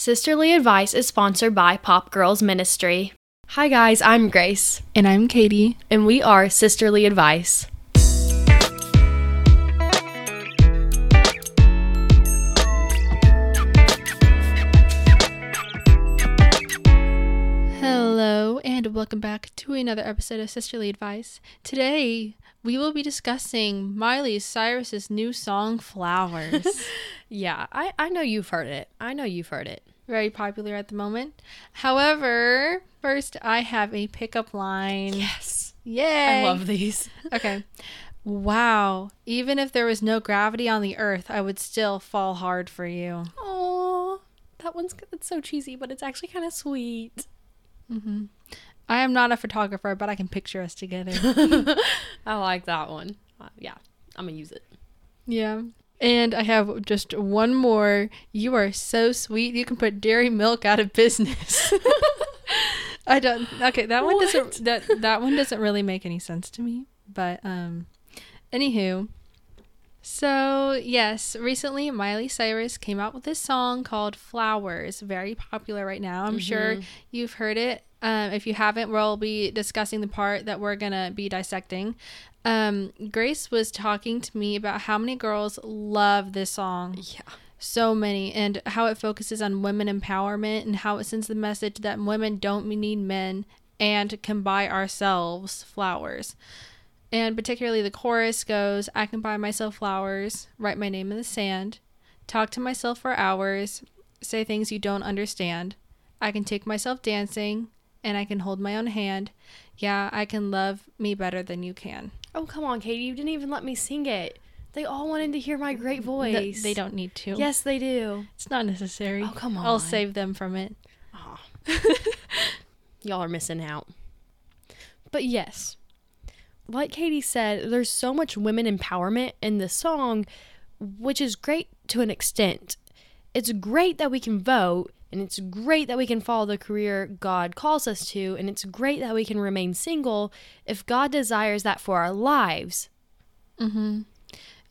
Sisterly Advice is sponsored by Pop Girls Ministry. Hi, guys, I'm Grace, And I'm Katie. and we are Sisterly Advice. Hello, and welcome back to another episode of Sisterly Advice. Today, we will be discussing Miley Cyrus's new song, Flowers. Yeah, I, I know you've heard it. I know you've heard it. Very popular at the moment. However, first, I have a pickup line. Yes. Yay! I love these. Okay. Wow. Even if there was no gravity on the earth, I would still fall hard for you. Oh, that one's it's so cheesy, but it's actually kind of sweet. Mm-hmm. I am not a photographer, but I can picture us together. I like that one. Uh, yeah, I'm gonna use it. Yeah. And I have just one more. You are so sweet. You can put dairy milk out of business. I don't. Okay, that one doesn't. That that one doesn't really make any sense to me. But um, anywho. So yes, recently Miley Cyrus came out with this song called "Flowers," very popular right now. I'm sure you've heard it. Um, if you haven't, we'll be discussing the part that we're gonna be dissecting. Um, Grace was talking to me about how many girls love this song. Yeah. So many, and how it focuses on women empowerment and how it sends the message that women don't need men and can buy ourselves flowers. And particularly the chorus goes I can buy myself flowers, write my name in the sand, talk to myself for hours, say things you don't understand. I can take myself dancing, and I can hold my own hand. Yeah, I can love me better than you can. Oh come on, Katie! You didn't even let me sing it. They all wanted to hear my great voice. they don't need to. Yes, they do. It's not necessary. Oh, come on. I'll save them from it. Aw. Y'all are missing out. But yes, like Katie said, there's so much women empowerment in this song, which is great to an extent. It's great that we can vote, and it's great that we can follow the career God calls us to, and it's great that we can remain single if God desires that for our lives. Mm-hmm.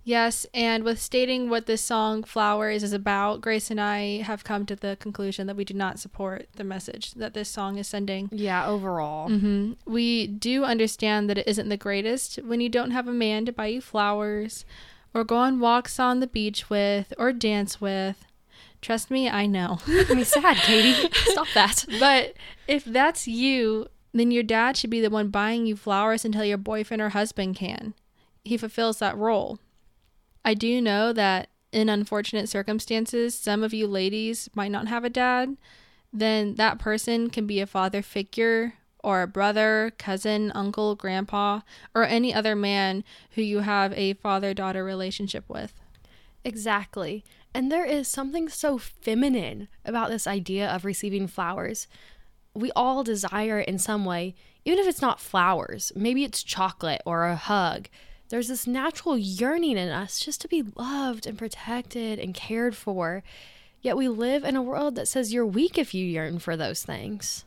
Yes, and with stating what this song Flowers is about, Grace and I have come to the conclusion that we do not support the message that this song is sending. Yeah, overall. Mm-hmm. We do understand that it isn't the greatest when you don't have a man to buy you flowers, or go on walks on the beach with, or dance with. Trust me, I know. Make me sad, Katie. Stop that. but if that's you, then your dad should be the one buying you flowers until your boyfriend or husband can. He fulfills that role. I do know that in unfortunate circumstances, some of you ladies might not have a dad. Then that person can be a father figure or a brother, cousin, uncle, grandpa, or any other man who you have a father daughter relationship with. Exactly. And there is something so feminine about this idea of receiving flowers. We all desire in some way, even if it's not flowers. Maybe it's chocolate or a hug. There's this natural yearning in us just to be loved and protected and cared for. Yet we live in a world that says you're weak if you yearn for those things.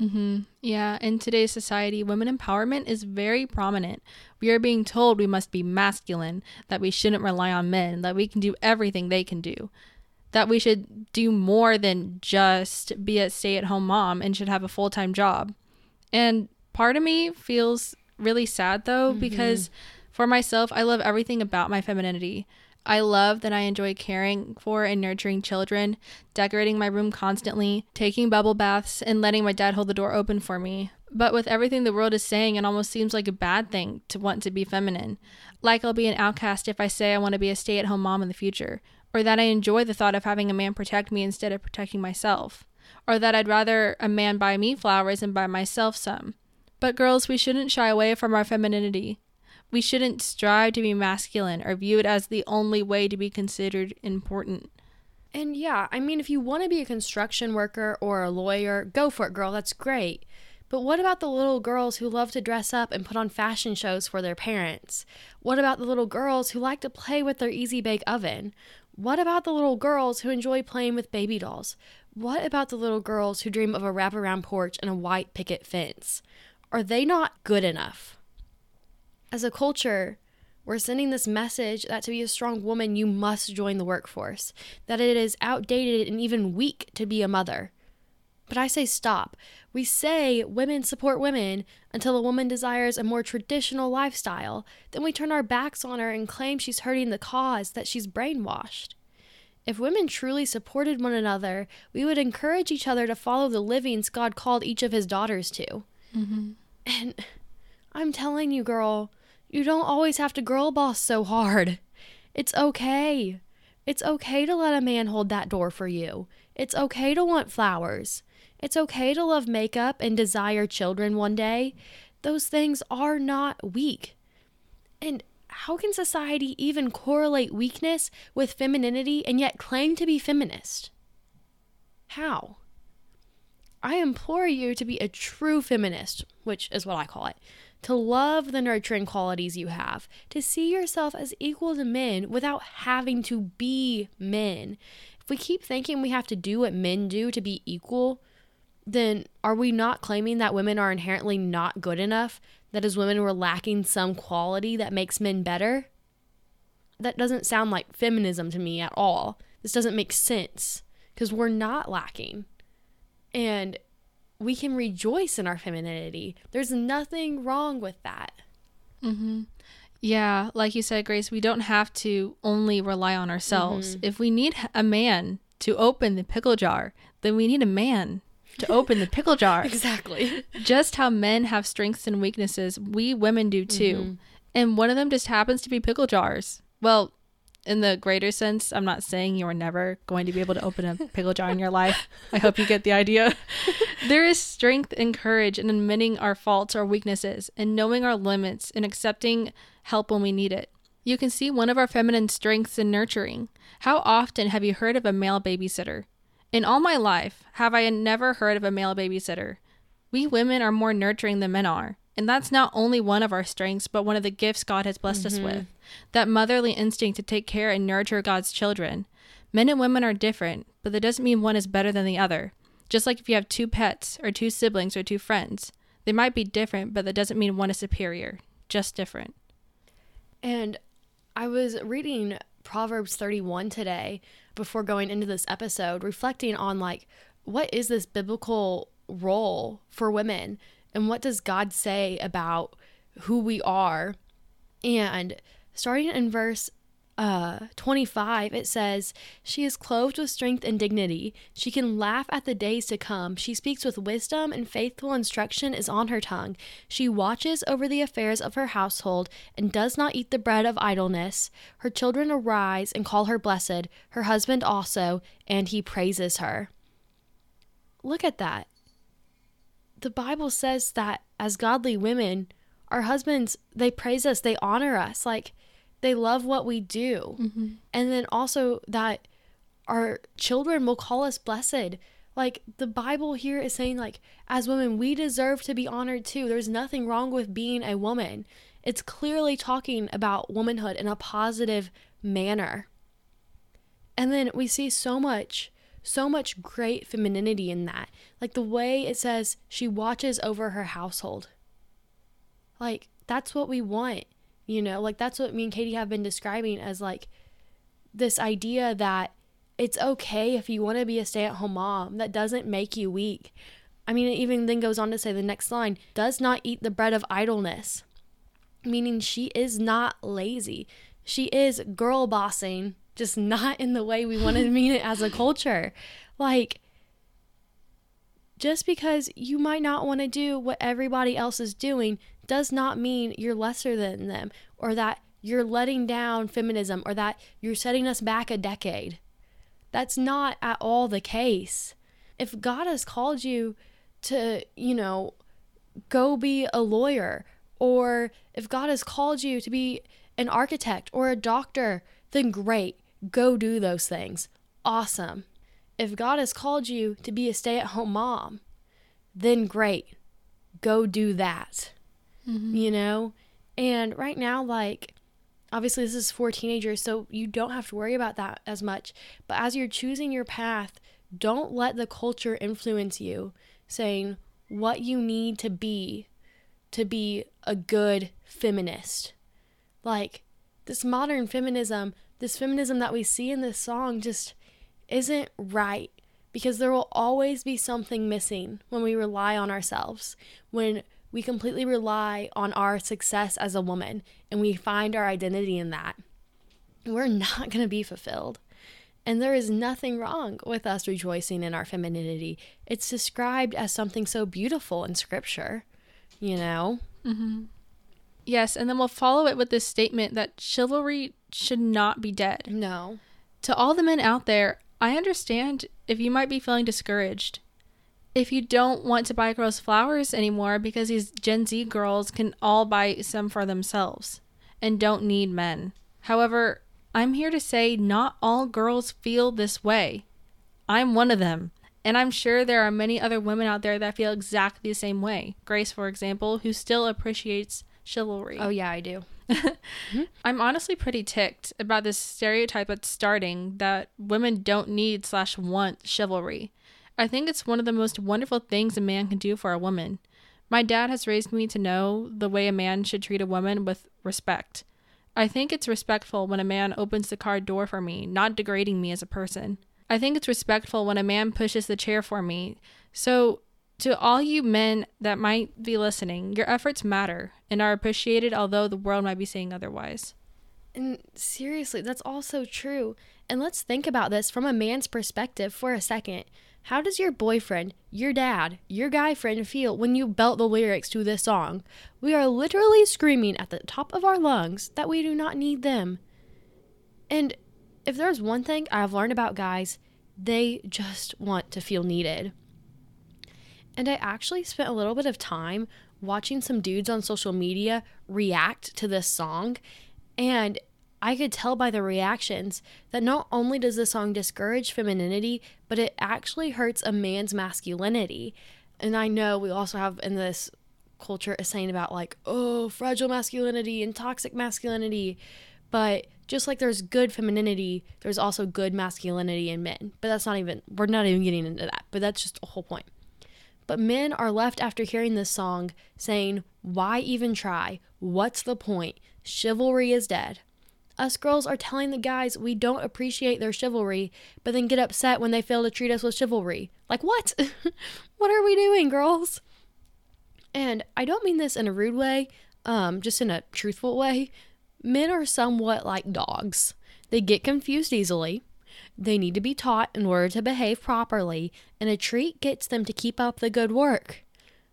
Mm-hmm. Yeah, in today's society, women empowerment is very prominent. We are being told we must be masculine, that we shouldn't rely on men, that we can do everything they can do, that we should do more than just be a stay at home mom and should have a full time job. And part of me feels really sad though, because for myself, I love everything about my femininity. I love that I enjoy caring for and nurturing children, decorating my room constantly, taking bubble baths, and letting my dad hold the door open for me. But with everything the world is saying, it almost seems like a bad thing to want to be feminine. Like I'll be an outcast if I say I want to be a stay at home mom in the future, or that I enjoy the thought of having a man protect me instead of protecting myself, or that I'd rather a man buy me flowers and buy myself some. But girls, we shouldn't shy away from our femininity. We shouldn't strive to be masculine or view it as the only way to be considered important. And yeah, I mean, if you want to be a construction worker or a lawyer, go for it, girl. That's great. But what about the little girls who love to dress up and put on fashion shows for their parents? What about the little girls who like to play with their easy bake oven? What about the little girls who enjoy playing with baby dolls? What about the little girls who dream of a wraparound porch and a white picket fence? Are they not good enough? As a culture, We're sending this message that to be a strong woman, you must join the workforce, that it is outdated and even weak to be a mother. But I say stop. We say women support women until a woman desires a more traditional lifestyle. Then we turn our backs on her and claim she's hurting the cause, that she's brainwashed. If women truly supported one another, we would encourage each other to follow the livings God called each of his daughters to. Mm-hmm. And I'm telling you, girl, you don't always have to girl boss so hard. It's okay. It's okay to let a man hold that door for you. It's okay to want flowers. It's okay to love makeup and desire children one day. Those things are not weak. And how can society even correlate weakness with femininity and yet claim to be feminist? How? I implore you to be a true feminist, which is what I call it, to love the nurturing qualities you have, to see yourself as equal to men without having to be men. If we keep thinking we have to do what men do to be equal, then are we not claiming that women are inherently not good enough? That as women we're lacking some quality that makes men better? That doesn't sound like feminism to me at all. This doesn't make sense because we're not lacking. And we can rejoice in our femininity. There's nothing wrong with that. Mm-hmm. Yeah, like you said, Grace, we don't have to only rely on ourselves. If we need a man to open the pickle jar, then we need a man to open the pickle jar. Exactly. Just how men have strengths and weaknesses, we women do too. And one of them just happens to be pickle jars. Well, in the greater sense, I'm not saying you are never going to be able to open a pickle jar in your life. I hope you get the idea. there is strength and courage in admitting our faults or weaknesses and knowing our limits and accepting help when we need it. You can see one of our feminine strengths in nurturing. How often have you heard of a male babysitter? In all my life, have I never heard of a male babysitter? We women are more nurturing than men are. And that's not only one of our strengths, but one of the gifts God has blessed us with mm-hmm. that motherly instinct to take care and nurture God's children. Men and women are different, but that doesn't mean one is better than the other. Just like if you have two pets, or two siblings, or two friends, they might be different, but that doesn't mean one is superior, just different. And I was reading Proverbs 31 today before going into this episode, reflecting on like, what is this biblical role for women? And what does God say about who we are? And starting in verse uh 25 it says she is clothed with strength and dignity. She can laugh at the days to come. She speaks with wisdom and faithful instruction is on her tongue. She watches over the affairs of her household and does not eat the bread of idleness. Her children arise and call her blessed her husband also and he praises her. Look at that the bible says that as godly women our husbands they praise us they honor us like they love what we do. Mm-hmm. And then also that our children will call us blessed. Like the bible here is saying like as women we deserve to be honored too. There's nothing wrong with being a woman. It's clearly talking about womanhood in a positive manner. And then we see so much so much great femininity in that. Like the way it says she watches over her household. Like that's what we want you know? Like that's what me and katie have been describing as like this idea that it's okay if you want to be a stay-at-home mom. That doesn't make you weak. I mean it even then goes on to say the next line does not eat the bread of idleness meaning she is not lazy. She is girl bossing just not in the way we want to mean it as a culture like just because you might not want to do what everybody else is doing does not mean you're lesser than them or that you're letting down feminism or that you're setting us back a decade. That's not at all the case. If God has called you to, you know, go be a lawyer, or if God has called you to be an architect or a doctor, then great, go do those things. Awesome. If God has called you to be a stay at home mom, then great, go do that mm-hmm. you know? And right now, like, obviously, this is for teenagers, so you don't have to worry about that as much. But as you're choosing your path, don't let the culture influence you, saying what you need to be to be a good feminist. Like, this modern feminism, this feminism that we see in this song just isn't right because there will always be something missing when we rely on ourselves, when we completely rely on our success as a woman and we find our identity in that. We're not going to be fulfilled. And there is nothing wrong with us rejoicing in our femininity. It's described as something so beautiful in scripture, you know? Mm-hmm. Yes, and then we'll follow it with this statement that chivalry should not be dead. No. To all the men out there, I understand if you might be feeling discouraged. If you don't want to buy girls flowers anymore because these Gen Z girls can all buy some for themselves and don't need men. However, I'm here to say not all girls feel this way. I'm one of them. And I'm sure there are many other women out there that feel exactly the same way. Grace, for example, who still appreciates chivalry. Oh, yeah, I do. Mm-hmm. I'm honestly pretty ticked about this stereotype that's starting that women don't need slash want chivalry. I think it's one of the most wonderful things a man can do for a woman. My dad has raised me to know the way a man should treat a woman with respect. I think it's respectful when a man opens the car door for me, not degrading me as a person. I think it's respectful when a man pushes the chair for me. So, to all you men that might be listening, your efforts matter and are appreciated, although the world might be saying otherwise. And seriously, that's also true. And let's think about this from a man's perspective for a second. How does your boyfriend, your dad, your guy friend feel when you belt the lyrics to this song? We are literally screaming at the top of our lungs that we do not need them. And if there's one thing I've learned about guys, they just want to feel needed. And I actually spent a little bit of time watching some dudes on social media react to this song, and I could tell by the reactions that not only does the song discourage femininity, but it actually hurts a man's masculinity. And I know we also have in this culture a saying about like, oh, fragile masculinity and toxic masculinity. But just like there's good femininity, there's also good masculinity in men. But that's not even, we're not even getting into that. But that's just a whole point. But men are left after hearing this song saying, why even try? What's the point? Chivalry is dead. Us girls are telling the guys we don't appreciate their chivalry, but then get upset when they fail to treat us with chivalry. Like, what? what are we doing, girls? And I don't mean this in a rude way, um, just in a truthful way. Men are somewhat like dogs. They get confused easily. They need to be taught in order to behave properly, and a treat gets them to keep up the good work.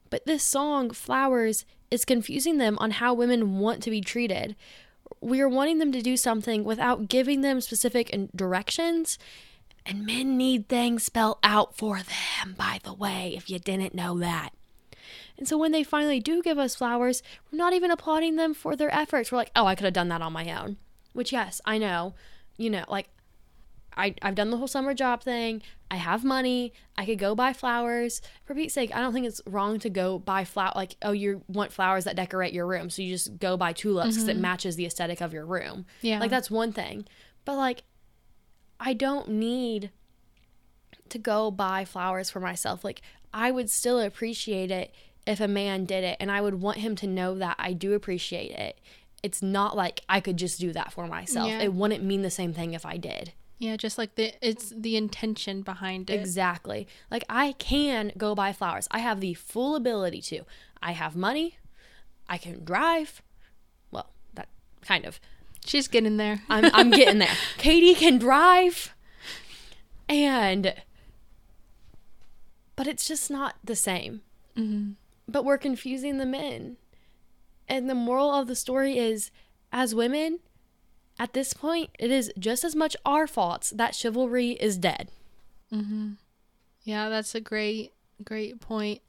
But this song, Flowers, is confusing them on how women want to be treated we are wanting them to do something without giving them specific directions. And men need things spelled out for them, by the way, if you didn't know that. And so when they finally do give us flowers, we're not even applauding them for their efforts. We're like, oh, I could have done that on my own. Which, yes, I know. You know, like I, I've done the whole summer job thing. I have money. I could go buy flowers. For Pete's sake, I don't think it's wrong to go buy flower. Like, oh, you want flowers that decorate your room, so you just go buy tulips because mm-hmm. it matches the aesthetic of your room. Yeah, like that's one thing. But like, I don't need to go buy flowers for myself. Like, I would still appreciate it if a man did it, and I would want him to know that I do appreciate it. It's not like I could just do that for myself. Yeah. It wouldn't mean the same thing if I did. Yeah, just like the it's the intention behind it. Exactly. Like I can go buy flowers. I have the full ability to. I have money. I can drive. Well, that kind of. She's getting there. I'm I'm getting there. Katie can drive. And but it's just not the same. Mm-hmm. But we're confusing the men. And the moral of the story is as women, at this point, it is just as much our faults that chivalry is dead. Mm-hmm. Yeah, that's a great, great point.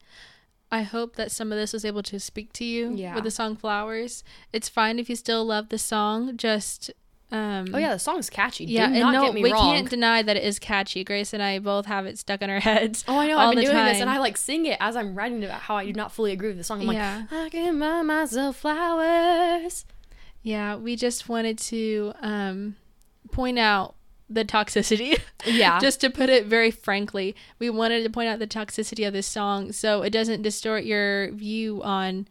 I hope that some of this was able to speak to you yeah. with the song Flowers. It's fine if you still love the song, just um, oh yeah, the song's catchy. Yeah, Do and no, we wrong. can't deny that it is catchy. Grace and I both have it stuck in our heads. Oh, I know. I've been doing time. this, and I like sing it as I'm writing about how I do not fully agree with the song. I'm yeah. like, I can buy myself flowers. Yeah, we just wanted to um, point out the toxicity. Yeah. just to put it very frankly, we wanted to point out the toxicity of this song so it doesn't distort your view on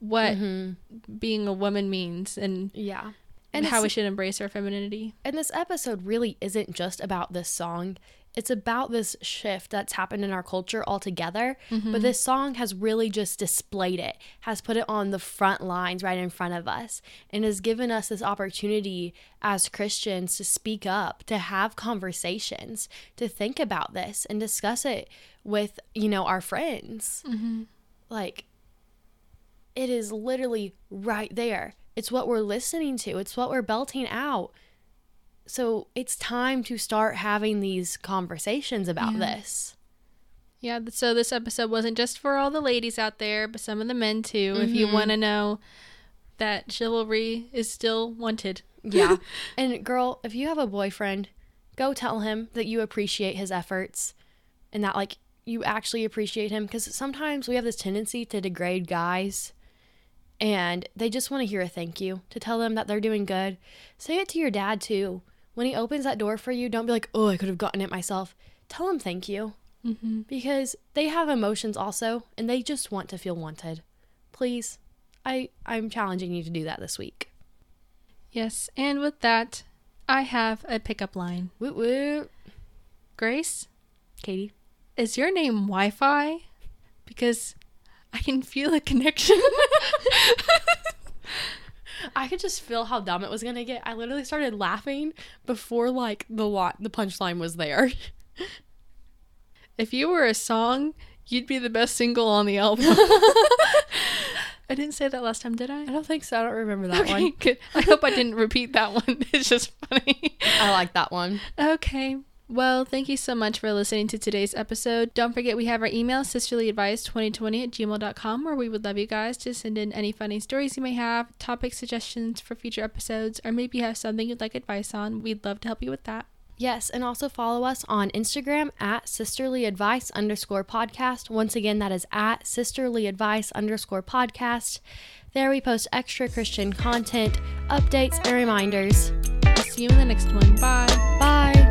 what mm-hmm. being a woman means and yeah And how we should embrace our femininity. And this episode really isn't just about this song. It's about this shift that's happened in our culture altogether. But mm-hmm. this song has really just displayed it, has put it on the front lines right in front of us, and has given us this opportunity as Christians to speak up, to have conversations, to think about this and discuss it with, you know, our friends. Mm-hmm. Like, it is literally right there. It's what we're listening to, it's what we're belting out. So it's time to start having these conversations about this. Yeah, so this episode wasn't just for all the ladies out there, but some of the men too. If you mm-hmm. want to know that chivalry is still wanted. Yeah. and girl, if you have a boyfriend, go tell him that you appreciate his efforts and that like you actually appreciate him because sometimes we have this tendency to degrade guys and they just want to hear a thank you to tell them that they're doing good. Say it to your dad too. When he opens that door for you, don't be like, "Oh, I could have gotten it myself." Tell him thank you. Mm-hmm. Because they have emotions also and they just want to feel wanted. Please. I I'm challenging you to do that this week. Yes, and with that, I have a pickup line. Woot woot. Grace, Katie. is your name Wi Fi? Because I can feel a connection. I could just feel how dumb it was gonna get. I literally started laughing before like the lot the punchline was there. if you were a song, you'd be the best single on the album. I didn't say that last time, did I? I don't think so. I don't remember that Okay, one. good. I hope I didn't repeat that one. It's just funny. I like that one. Okay. Well, thank you so much for listening to today's episode. Don't forget we have our email, sisterlyadvice2020 at gmail.com, where we would love you guys to send in any funny stories you may have, topic suggestions for future episodes, or maybe you have something you'd like advice on. We'd love to help you with that. Yes, and also follow us on Instagram at sisterly advice underscore podcast. Once again, that is at sisterly advice underscore podcast. There we post extra Christian content, updates, and reminders. I'll see you in the next one. Bye. Bye.